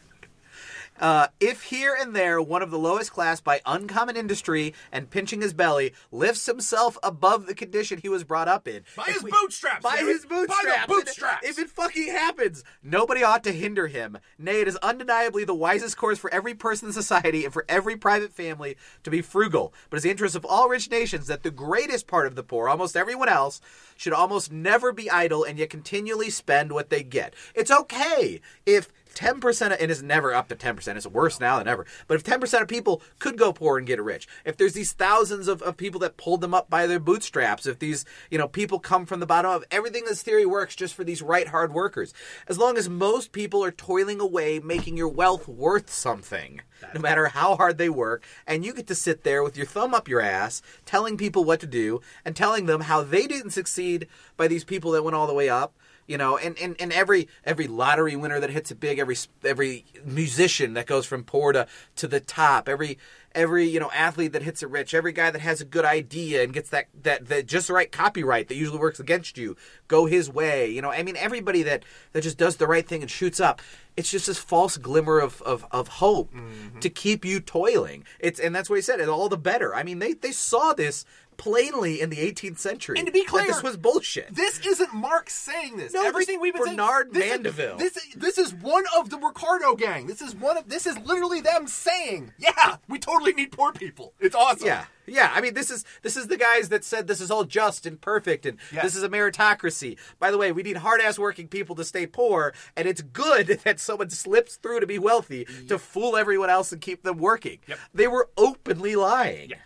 Uh, if here and there one of the lowest class by uncommon industry and pinching his belly lifts himself above the condition he was brought up in By if his bootstraps, by his By the bootstraps, bootstraps. if it fucking happens, nobody ought to hinder him. Nay, it is undeniably the wisest course for every person in society and for every private family to be frugal. But it's the interest of all rich nations that the greatest part of the poor, almost everyone else, should almost never be idle and yet continually spend what they get. It's okay if 10% of, and it's never up to 10%, it's worse now than ever. But if 10% of people could go poor and get rich, if there's these thousands of, of people that pulled them up by their bootstraps, if these, you know, people come from the bottom of everything this theory works just for these right hard workers. As long as most people are toiling away, making your wealth worth something, no matter how hard they work, and you get to sit there with your thumb up your ass, telling people what to do, and telling them how they didn't succeed by these people that went all the way up you know and, and, and every every lottery winner that hits it big every every musician that goes from poor to to the top every every you know athlete that hits it rich every guy that has a good idea and gets that that, that just the right copyright that usually works against you go his way you know i mean everybody that that just does the right thing and shoots up it's just this false glimmer of, of, of hope mm-hmm. to keep you toiling. It's and that's what he said and all the better. I mean they they saw this plainly in the 18th century And to be that clear, this was bullshit This isn't Marx saying this. No, this Everything we've been Bernard saying. this Mandeville. Is, this this is one of the Ricardo gang. This is one of this is literally them saying, "Yeah, we totally need poor people." It's awesome. Yeah, yeah. I mean, this is this is the guys that said this is all just and perfect, and Yes. this is a meritocracy. By the way, we need hard ass working people to stay poor, and it's good that someone slips through to be wealthy to fool everyone else and keep them working. Yep. They were openly lying. Yeah.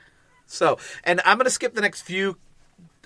So, and I'm going to skip the next few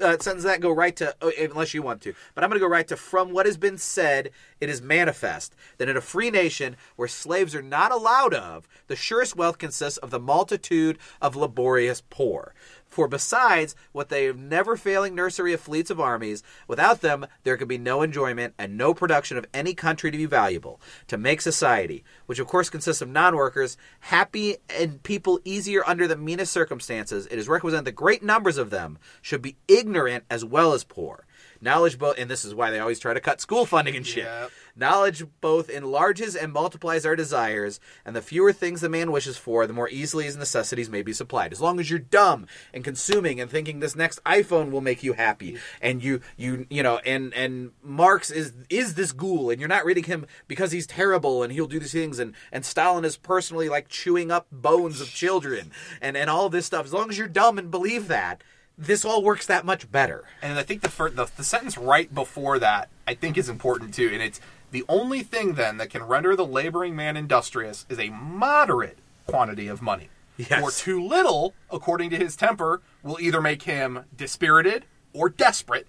uh, sentences that go right to, oh, unless you want to, but I'm going to go right to from what has been said, it is manifest that in a free nation where slaves are not allowed of, the surest wealth consists of the multitude of laborious poor. For besides what they have never failing nursery of fleets of armies, without them there could be no enjoyment and no production of any country to be valuable. To make society, which of course consists of non workers, happy and people easier under the meanest circumstances, it is requisite that great numbers of them should be ignorant as well as poor. Knowledge both, and this is why they always try to cut school funding and shit. Yep. Knowledge both enlarges and multiplies our desires, and the fewer things the man wishes for, the more easily his necessities may be supplied. As long as you're dumb and consuming and thinking this next iPhone will make you happy, and you you you know, and and Marx is is this ghoul, and you're not reading him because he's terrible and he'll do these things, and and Stalin is personally like chewing up bones of children, and and all this stuff. As long as you're dumb and believe that, this all works that much better. And I think the, fir- the the sentence right before that I think is important too, and it's the only thing then that can render the laboring man industrious is a moderate quantity of money. Yes. Or too little, according to his temper, will either make him dispirited or desperate,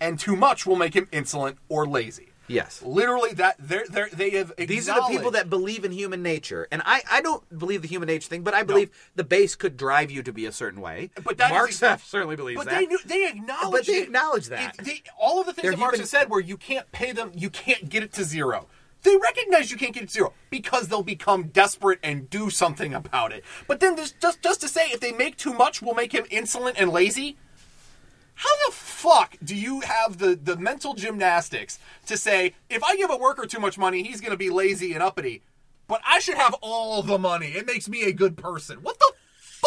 and too much will make him insolent or lazy. Yes. Literally, that they're, they're, they have. These are the people that believe in human nature, and I, I don't believe the human nature thing, but I believe the base could drive you to be a certain way. But that Marx certainly believes But that. they knew, they acknowledge. But they it. acknowledge that. It- they- all of the things They're that Marx human- said, where you can't pay them, you can't get it to zero. They recognize you can't get it to zero because they'll become desperate and do something about it. But then, there's just just to say, if they make too much, will make him insolent and lazy. How the fuck do you have the, the mental gymnastics to say, if I give a worker too much money, he's going to be lazy and uppity, but I should have all the money? It makes me a good person. What the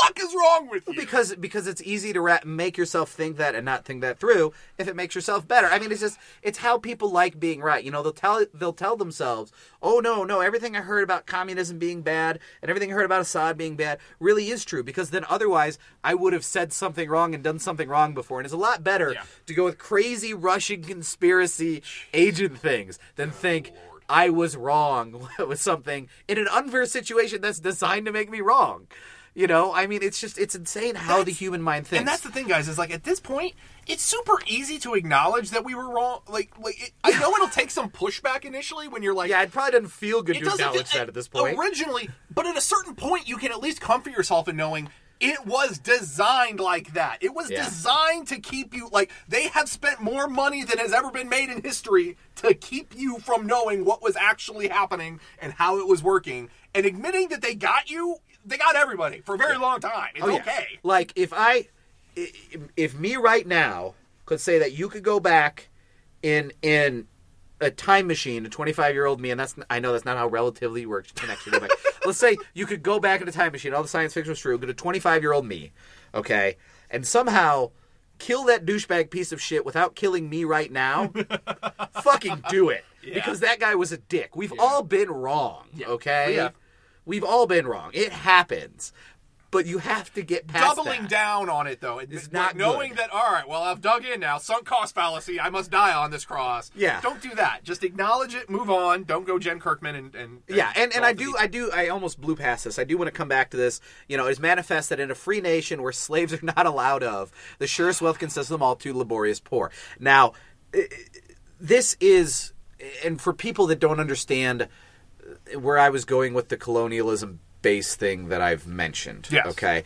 fuck is wrong with you? because because it's easy to ra- make yourself think that and not think that through if it makes yourself better. I mean, it's just it's how people like being right. You know, they'll tell they'll tell themselves, "Oh no, no, everything I heard about communism being bad and everything I heard about Assad being bad really is true." Because then otherwise, I would have said something wrong and done something wrong before. And it's a lot better Yeah. to go with crazy Russian conspiracy agent things than think. I was wrong with something in an unfair situation that's designed to make me wrong. You know, I mean, it's just it's insane how the human mind thinks. And that's the thing, guys, is like at this point, it's super easy to acknowledge that we were wrong. Like, like it, I know it'll take some pushback initially when you're like, yeah, it probably doesn't feel good to acknowledge feel- that at this point. Originally, but at a certain point, you can at least comfort yourself in knowing it was designed like that. It was Yeah. designed to keep you like they have spent more money than has ever been made in history to keep you from knowing what was actually happening and how it was working. And admitting that they got you, they got everybody for a very long time. It's Oh, yeah. okay. Like if I, if me right now could say that you could go back in in a time machine, a 25 year old me, and that's I know that's not how relativity works. You can actually go back. Let's say you could go back in a time machine. All the science fiction was true. Get a 25 year old me, okay, and somehow kill that douchebag piece of shit without killing me right now. fucking do it because that guy was a dick. We've all been wrong, okay? We have. All been wrong. It happens. But you have to get past doubling that. down on it though. It's not knowing good. that. All right, well, I've dug in now. Sunk cost fallacy. I must die on this cross. Yeah. Don't do that. Just acknowledge it. Move on. Don't go Jen Kirkman and, and, Yeah, and, and I do, I do, I almost blew past this. I do want to come back to this. You know, it's manifest that in a free nation where slaves are not allowed of, the surest wealth consists of them all too laborious poor. Now, this is, and for people that don't understand where I was going with the colonialism base thing that I've mentioned. Yes. Okay.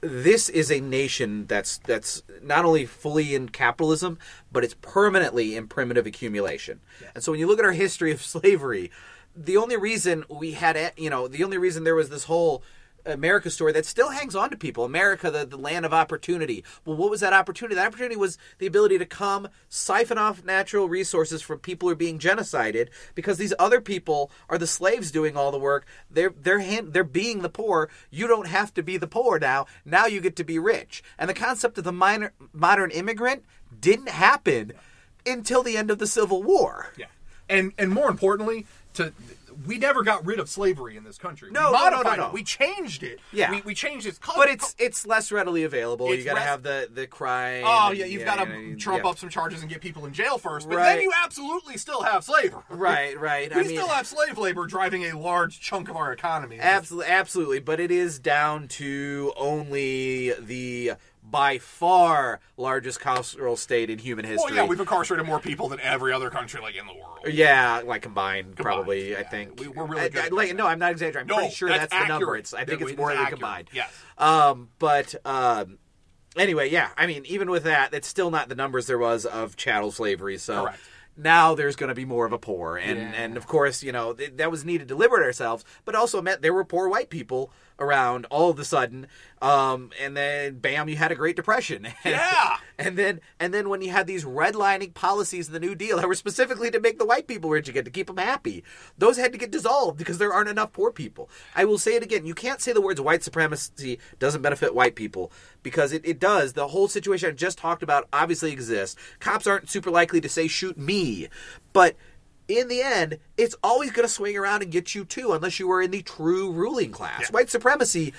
This is a nation that's that's not only fully in capitalism, but it's permanently in primitive accumulation. And so when you look at our history of slavery, the only reason we had, you know, the only reason there was this whole America story that still hangs on to people. America, the, the land of opportunity. Well, what was that opportunity? That opportunity was the ability to come siphon off natural resources from people who are being genocided because these other people are the slaves doing all the work. They're they're hand, they're being the poor. You don't have to be the poor now. Now you get to be rich. And the concept of the minor, modern immigrant didn't happen until the end of the Civil War. Yeah, and and more importantly, to we never got rid of slavery in this country. No, we no, no, modified no, no. it. We changed it. Yeah. we, we changed its color. But it's it's less readily available. It's you got to res- have the the crime. Oh and- yeah, you've got to yeah, trump yeah. up some charges and get people in jail first. But Right. then you absolutely still have slavery. Right, right. We I mean, still have slave labor driving a large chunk of our economy. Absolutely, absolutely. But it is down to only the by far largest carceral state in human Well, history. yeah, we've incarcerated more people than every other country like in the world. Yeah, like combined, probably. I think We- we're really good I- at like, no, I'm not exaggerating. I'm No, pretty sure that's that's, the number. accurate. It's, I think it's more than combined. Yes. Um, but um, anyway, yeah. I mean, even with that, it's still not the numbers there was of chattel slavery. So Correct. now there's going to be more of a poor, and Yeah. and of course, you know th- that was needed to liberate ourselves, but also meant there were poor white people around all of a sudden. Um, and then bam, you had a Great Depression. Yeah. And then and then when you had these redlining policies in the New Deal that were specifically to make the white people rich again to keep them happy, those had to get dissolved because there aren't enough poor people. I will say it again: you can't say the words white supremacy doesn't benefit white people because it, it does. The whole situation I just talked about obviously exists. Cops aren't super likely to say shoot me, but in the end, it's always going to swing around and get you too, unless you are in the true ruling class. Yeah. White supremacy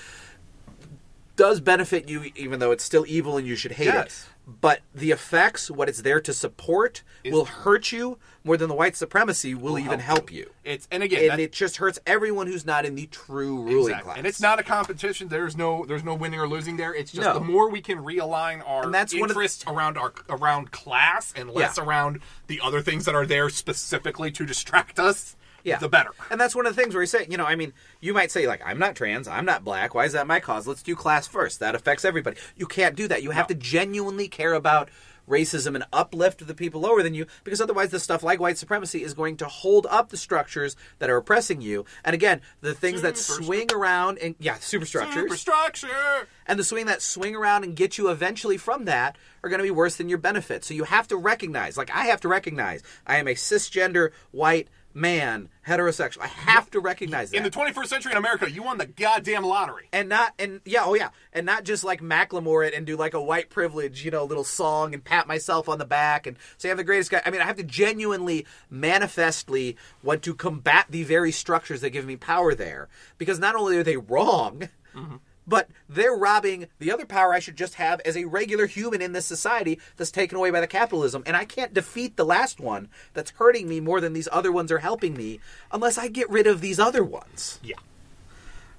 does benefit you, even though it's still evil and you should hate Yes. it. But the effects, what it's there to support, will hurt you more than the white supremacy will, even help, you. It's and again, And that- it just hurts everyone who's not in the true ruling Exactly. class. And it's not a competition. There's no there's no winning or losing there. It's just No. the more we can realign our And that's of the- interests around our around class and less Yeah. around the other things that are there specifically to distract us, yeah. the better. And that's one of the things where you say, you know, I mean, you might say, like, I'm not trans, I'm not black. Why is that my cause? Let's do class first. That affects everybody. You can't do that. You have to genuinely care about racism and uplift the people lower than you because otherwise the stuff like white supremacy is going to hold up the structures that are oppressing you and again the things that swing around and yeah superstructures Superstructure. and the swing that swing around and get you eventually from that are going to be worse than your benefit. So you have to recognize, like I have to recognize, I am a cisgender white man, heterosexual. I have to recognize that. In the 21st century in America, you won the goddamn lottery. and not and yeah, oh yeah, and not just like Macklemore it and do like a white privilege, you know, little song and pat myself on the back and say I'm the greatest guy. I mean, I have to genuinely, manifestly want to combat the very structures that give me power there because not only are they wrong. Mm-hmm. But they're robbing the other power I should just have as a regular human in this society that's taken away by the capitalism. And I can't defeat the last one that's hurting me more than these other ones are helping me unless I get rid of these other ones Yeah.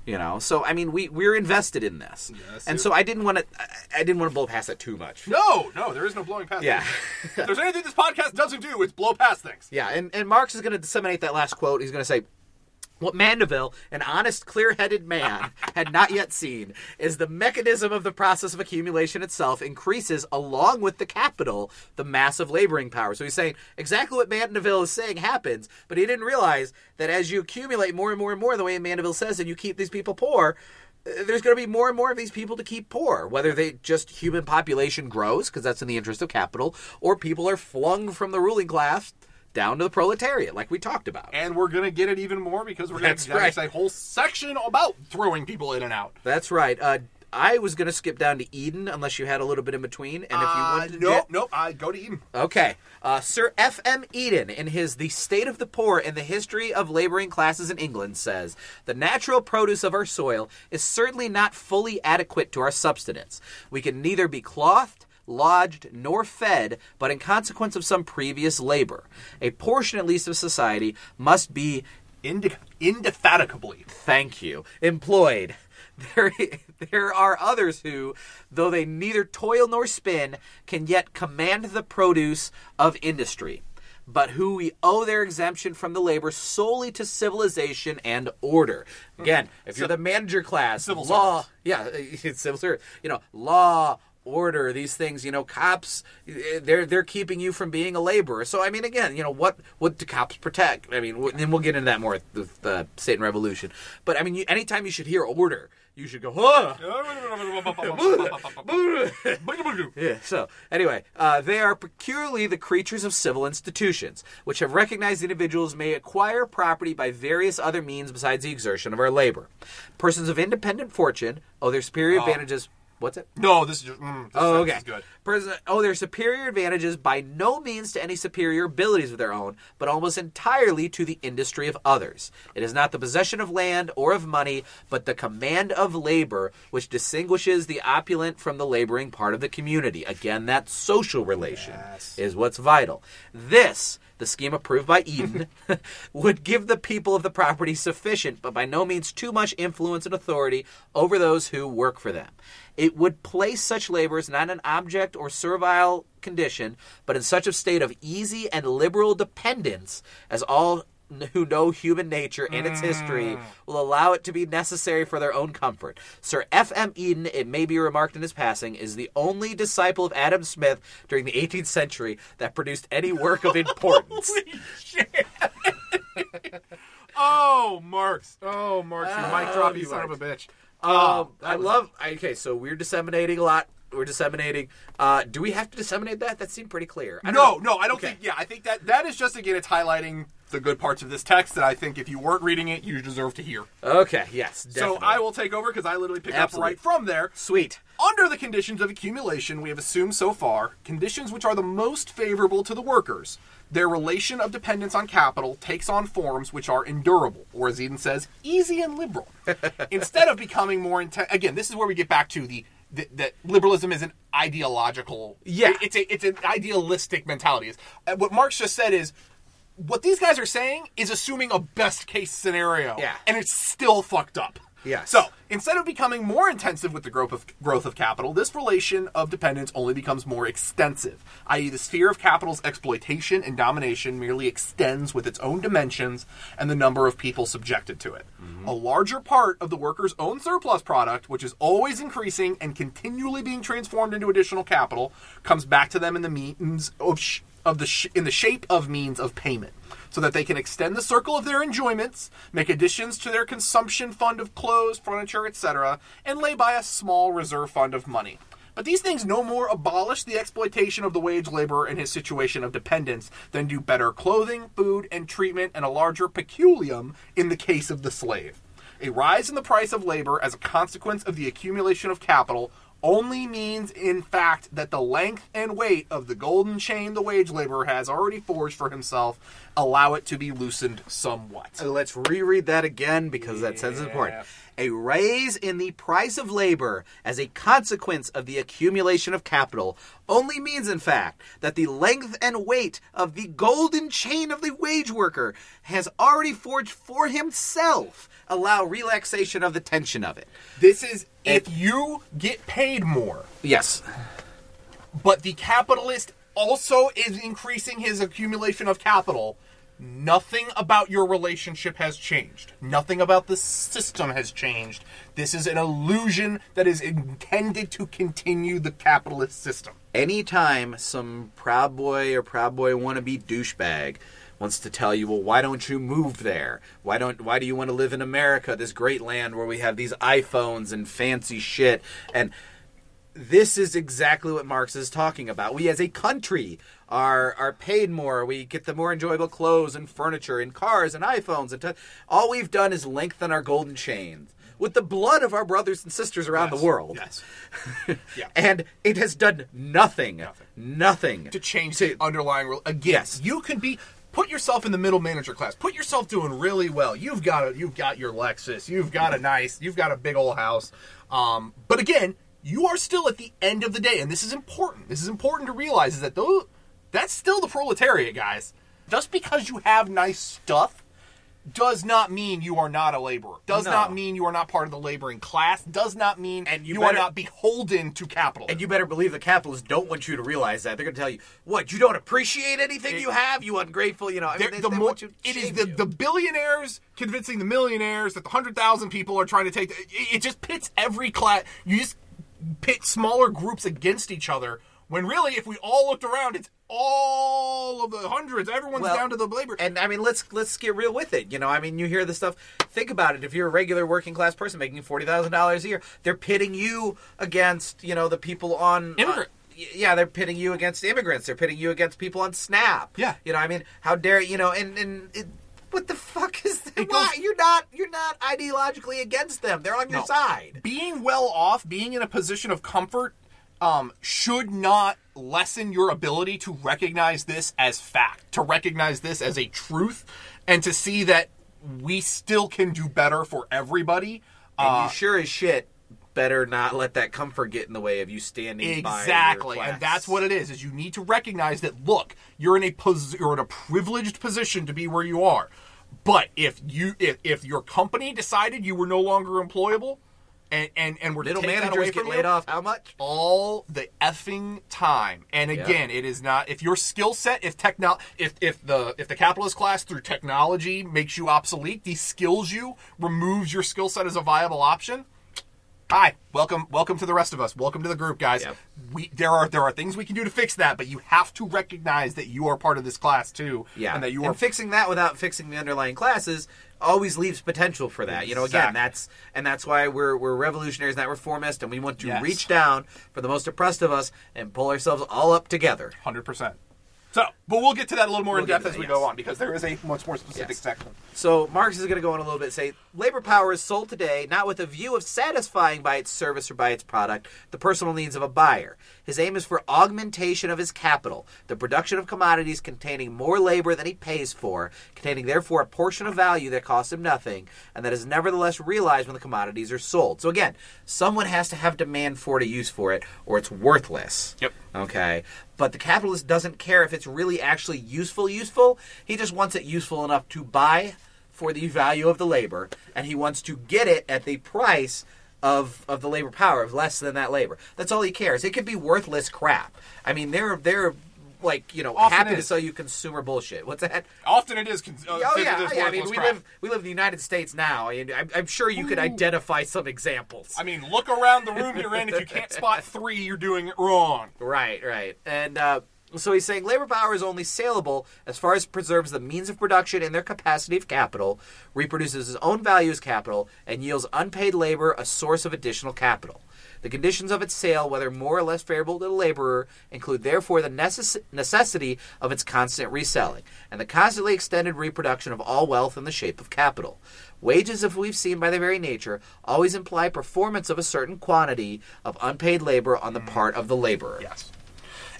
you know so i mean we we're invested in this Yes, and so i didn't want to I, didn't want to blow past it too much No, no, there is no blowing past. Yeah. if there's anything this podcast doesn't do, it's blow past things. yeah and and marx is going to disseminate that last quote he's going to say what Mandeville, an honest, clear headed man, had not yet seen is the mechanism of the process of accumulation itself increases along with the capital, the massive laboring power. So he's saying exactly what Mandeville is saying happens, but he didn't realize that as you accumulate more and more and more, the way Mandeville says, and you keep these people poor, uh, there's going to be more and more of these people to keep poor, whether they just human population grows, because that's in the interest of capital, or people are flung from the ruling class down to the proletariat, like we talked about. And we're gonna get it even more because we're gonna That's right. a whole section about throwing people in and out. That's right. Uh, I was going to skip down to Eden unless you had a little bit in between. And if you Uh, want to, nope, nope. I go to Eden. Okay. Uh, Sir F.M. Eden, in his The State of the Poor and the History of Laboring Classes in England, says The natural produce of our soil is certainly not fully adequate to our subsistence. We can neither be clothed, lodged, nor fed, but in consequence of some previous labor. A portion, at least, of society must be Inde- indefatigably. thank you, employed. There, there are others who, though they neither toil nor spin, can yet command the produce of industry, but who we owe their exemption from the labor solely to civilization and order. Again, if mm. you're the manager class, Civil law, service. yeah, it's civil service, you know, law, order, these things, you know, cops, eh, they're they're keeping you from being a laborer. So I mean, again, you know, what what do cops protect? I mean, w- and we'll get into that more with the State and Revolution. But I mean, you, anytime you should hear order, you should go, huh? Yeah, so anyway, uh, they are peculiarly the creatures of civil institutions, which have recognized individuals may acquire property by various other means besides the exertion of our labor. Persons of independent fortune owe their superior advantages. What's it? no, this is just. Mm, this Oh, okay. good. Person, oh, their superior advantages by no means to any superior abilities of their own, but almost entirely to the industry of others. It is not the possession of land or of money, but the command of labor which distinguishes the opulent from the laboring part of the community. Again, that social relation Yes. is what's vital. This, the scheme approved by Eden, would give the people of the property sufficient, but by no means too much influence and authority over those who work for them. It would place such laborers not in an object or servile condition, but in such a state of easy and liberal dependence as all who know human nature and its history will allow it to be necessary for their own comfort. Sir F. M. Eden, it may be remarked in his passing, is the only disciple of Adam Smith during the 18th century that produced any work of importance. Shit. oh, Marx. Oh, Marx, you mic Oh, drop, you son of a bitch. Um, that I love. Okay, so we're disseminating a lot. We're disseminating. Uh, do we have to disseminate that? That seemed pretty clear. I don't No, know. no, I don't Okay. think. Yeah, I think that that is just again, it's highlighting the good parts of this text that I think if you weren't reading it, you deserve to hear. Okay, yes. So I will take over because I literally pick Absolutely. up right from there. Sweet. Under the conditions of accumulation, we have assumed so far conditions which are the most favorable to the workers. Their relation of dependence on capital takes on forms which are endurable, or as Eden says, easy and liberal. Instead of becoming more intense, again, this is where we get back to the that, liberalism is an ideological. Yeah. it- it's a it's an idealistic mentality. Is uh, what Marx just said is what these guys are saying is assuming a best case scenario. Yeah. and it's still fucked up. Yes. So instead of becoming more intensive with the growth of growth of capital, this relation of dependence only becomes more extensive, i.e., the sphere of capital's exploitation and domination merely extends with its own dimensions and the number of people subjected to it. Mm-hmm. A larger part of the worker's own surplus product, which is always increasing and continually being transformed into additional capital, comes back to them in the means of sh- of the sh- in the shape of means of payment so that they can extend the circle of their enjoyments, make additions to their consumption fund of clothes, furniture, etc., and lay by a small reserve fund of money. But these things no more abolish the exploitation of the wage laborer in his situation of dependence than do better clothing, food, and treatment and a larger peculium in the case of the slave. A rise in the price of labor as a consequence of the accumulation of capital only means, in fact, that the length and weight of the golden chain the wage laborer has already forged for himself allow it to be loosened somewhat. So let's reread that again because that sentence is important. A raise in the price of labor as a consequence of the accumulation of capital only means, in fact, that the length and weight of the golden chain of the wage worker has already forged for himself allow relaxation of the tension of it. This is if you get paid more, Yes. but the capitalist also is increasing his accumulation of capital. Nothing about your relationship has changed. Nothing about the system has changed. This is an illusion that is intended to continue the capitalist system. anytime some proud boy or proud boy wannabe douchebag wants to tell you, well, why don't you move there? Why don't why do you want to live in America, this great land where we have these iPhones and fancy shit? And this is exactly what Marx is talking about. We as a country are are paid more. We get the more enjoyable clothes and furniture and cars and iPhones and t- all we've done is lengthen our golden chains with the blood of our brothers and sisters around the world. Yes. yeah. And it has done nothing. Nothing. Nothing. to change the underlying rule. Again, Yes. you can be put yourself in the middle manager class. Put yourself doing really well. You've got a, you've got your Lexus. You've got a nice. You've got a big old house. Um, but again, you are still at the end of the day, and this is important. This is important to realize is that those that's still the proletariat, guys. Just because you have nice stuff does not mean you are not a laborer. Does No. not mean you are not part of the laboring class. Does not mean And you you, are not beholden to capital. And you better believe the capitalists don't want you to realize that. They're going to tell you, what, you don't appreciate anything you have? You ungrateful, you know. I mean, They're- the they more, want you to it is the, the billionaires convincing the millionaires that the hundred thousand people are trying to take. It, it just pits every class. You just pit smaller groups against each other. When really, if we all looked around, it's all of the hundreds. Everyone's Well, down to the labor. And I mean, let's let's get real with it. You know, I mean, you hear this stuff. Think about it. If you're a regular working class person making forty thousand dollars a year, they're pitting you against you know the people on Immigrant. uh, yeah, they're pitting you against immigrants. They're pitting you against people on SNAP. Yeah. you know, I mean, how dare you know? And and it, what the fuck is that? It Why? You're not you're not ideologically against them. They're on your No. side. being well off, being in a position of comfort, um, should not lessen your ability to recognize this as fact, to recognize this as a truth, and to see that we still can do better for everybody. And Uh, you sure as shit better not let that comfort get in the way of you standing exactly and that's what it is is you need to recognize that look you're in a pos- you're in a privileged position to be where you are but if you if, if your company decided you were no longer employable and and and were Middle managers get laid off. How much? all the effing time. And again, it is not if your skill set, if techno, if if the if the capitalist class through technology makes you obsolete, de-skills you, removes your skill set as a viable option. Hi, welcome welcome to the rest of us. Welcome to the group, guys. Yep. We there are there are things we can do to fix that, but you have to recognize that you are part of this class too, Yeah, and that you and are fixing that without fixing the underlying classes always leaves potential for that. You know, again, Exactly. that's and that's why we're we're revolutionaries, not reformists, and we want to Yes. reach down for the most oppressed of us and pull ourselves all up together. hundred percent. So, but we'll get to that a little more We'll in depth to as we yes. go on because there is a much more specific Yes. section. So Marx is going to go on a little bit. and Say labor power is sold today not with a view of satisfying by its service or by its product the personal needs of a buyer. His aim is for augmentation of his capital, the production of commodities containing more labor than he pays for, containing therefore a portion of value that costs him nothing, and that is nevertheless realized when the commodities are sold. So again, someone has to have demand for it, a use for it, or it's worthless. Yep. Okay. But the capitalist doesn't care if it's really actually useful, useful. He just wants it useful enough to buy for the value of the labor, and he wants to get it at the price of of the labor power of less than that labor. That's all he cares. It could be worthless crap. I mean, they're they're like you know Often happy to is. sell you consumer bullshit. What's that? Often it is. Con- uh, Oh yeah, yeah. I mean, worthless we crap. live we live in the United States now. I mean, I'm, I'm sure you could identify some examples. I mean, look around the room you're in. If you can't spot three, you're doing it wrong. Right, right. And uh, so he's saying labor power is only saleable as far as it preserves the means of production and their capacity of capital, reproduces its own value as capital, and yields unpaid labor a source of additional capital. The conditions of its sale, whether more or less favorable to the laborer, include therefore the necess- necessity of its constant reselling and the constantly extended reproduction of all wealth in the shape of capital. Wages, as we've seen by their very nature, always imply performance of a certain quantity of unpaid labor on the mm. part of the laborer. Yes.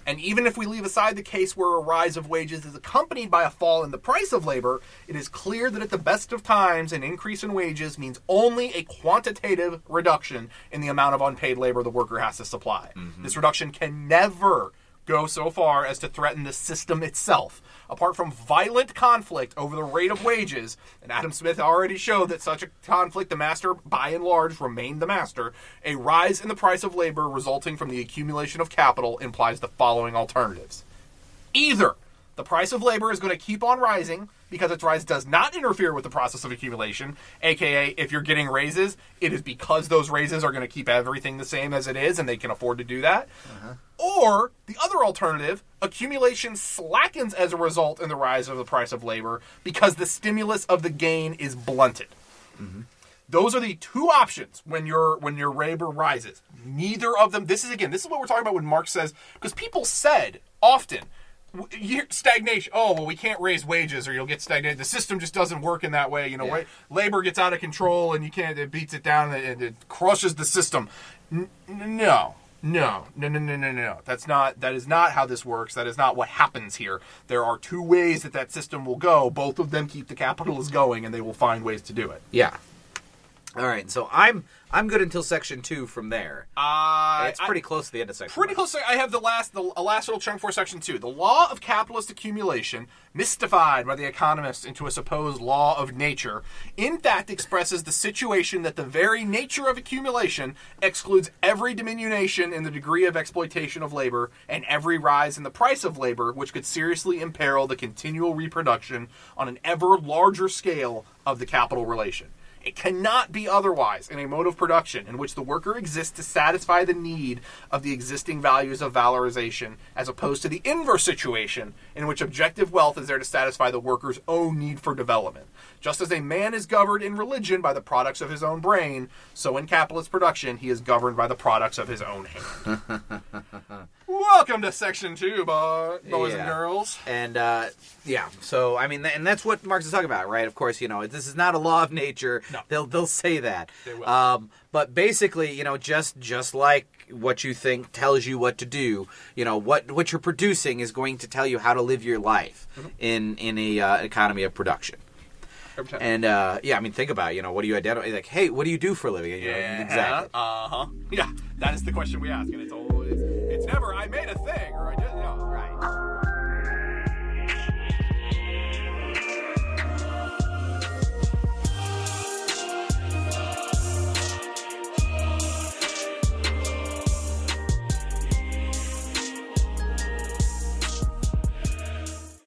And even if we leave aside the case where a rise of wages is accompanied by a fall in the price of labor, it is clear that at the best of times, an increase in wages means only a quantitative reduction in the amount of unpaid labor the worker has to supply. Mm-hmm. This reduction can never go so far as to threaten the system itself. Apart from violent conflict over the rate of wages, and Adam Smith already showed that such a conflict, the master by and large remained the master, a rise in the price of labor resulting from the accumulation of capital implies the following alternatives. Either the price of labor is going to keep on rising because its rise does not interfere with the process of accumulation, aka if you're getting raises, it is because those raises are going to keep everything the same as it is and they can afford to do that. Uh-huh. Or the other alternative, accumulation slackens as a result in the rise of the price of labor because the stimulus of the gain is blunted. Mm-hmm. Those are the two options when your when your labor rises. Neither of them. This is again. This is what we're talking about when Marx says because people said often. Stagnation. Oh well, we can't raise wages, or you'll get stagnated. The system just doesn't work in that way. You know, Yeah. labor gets out of control, and you can't. It beats it down, and it crushes the system. N- n- no, no, no, no, no, no, no. That's not. That is not how this works. That is not what happens here. There are two ways that that system will go. Both of them keep the capitalists going, and they will find ways to do it. Yeah. All right. So I'm I'm good until section two. From there, Uh, it's pretty close to the end of section. Pretty one. close. I have the last, the a last little chunk for section two. The law of capitalist accumulation, mystified by the economists into a supposed law of nature, in fact expresses the situation that the very nature of accumulation excludes every diminution in the degree of exploitation of labor and every rise in the price of labor, which could seriously imperil the continual reproduction on an ever larger scale of the capital relation. It cannot be otherwise in a mode of production in which the worker exists to satisfy the need of the existing values of valorization, as opposed to the inverse situation in which objective wealth is there to satisfy the worker's own need for development. Just as a man is governed in religion by the products of his own brain, so in capitalist production he is governed by the products of his own hand. Welcome to section two, bo- boys and girls. And uh, yeah, so I mean, and that's what Marx is talking about, right? Of course, you know, this is not a law of nature. No. They'll they'll say that. They will. Um, but basically, you know, just just like what you think tells you what to do, you know, what what you're producing is going to tell you how to live your life Mm-hmm. in in a uh, economy of production. And uh, yeah, I mean, think about it, you know what do you identify? Like, hey, what do you do for a living? You know, yeah, exactly. Uh huh. Yeah, that is the question we ask, and it's always it's never I made a thing or I did no right.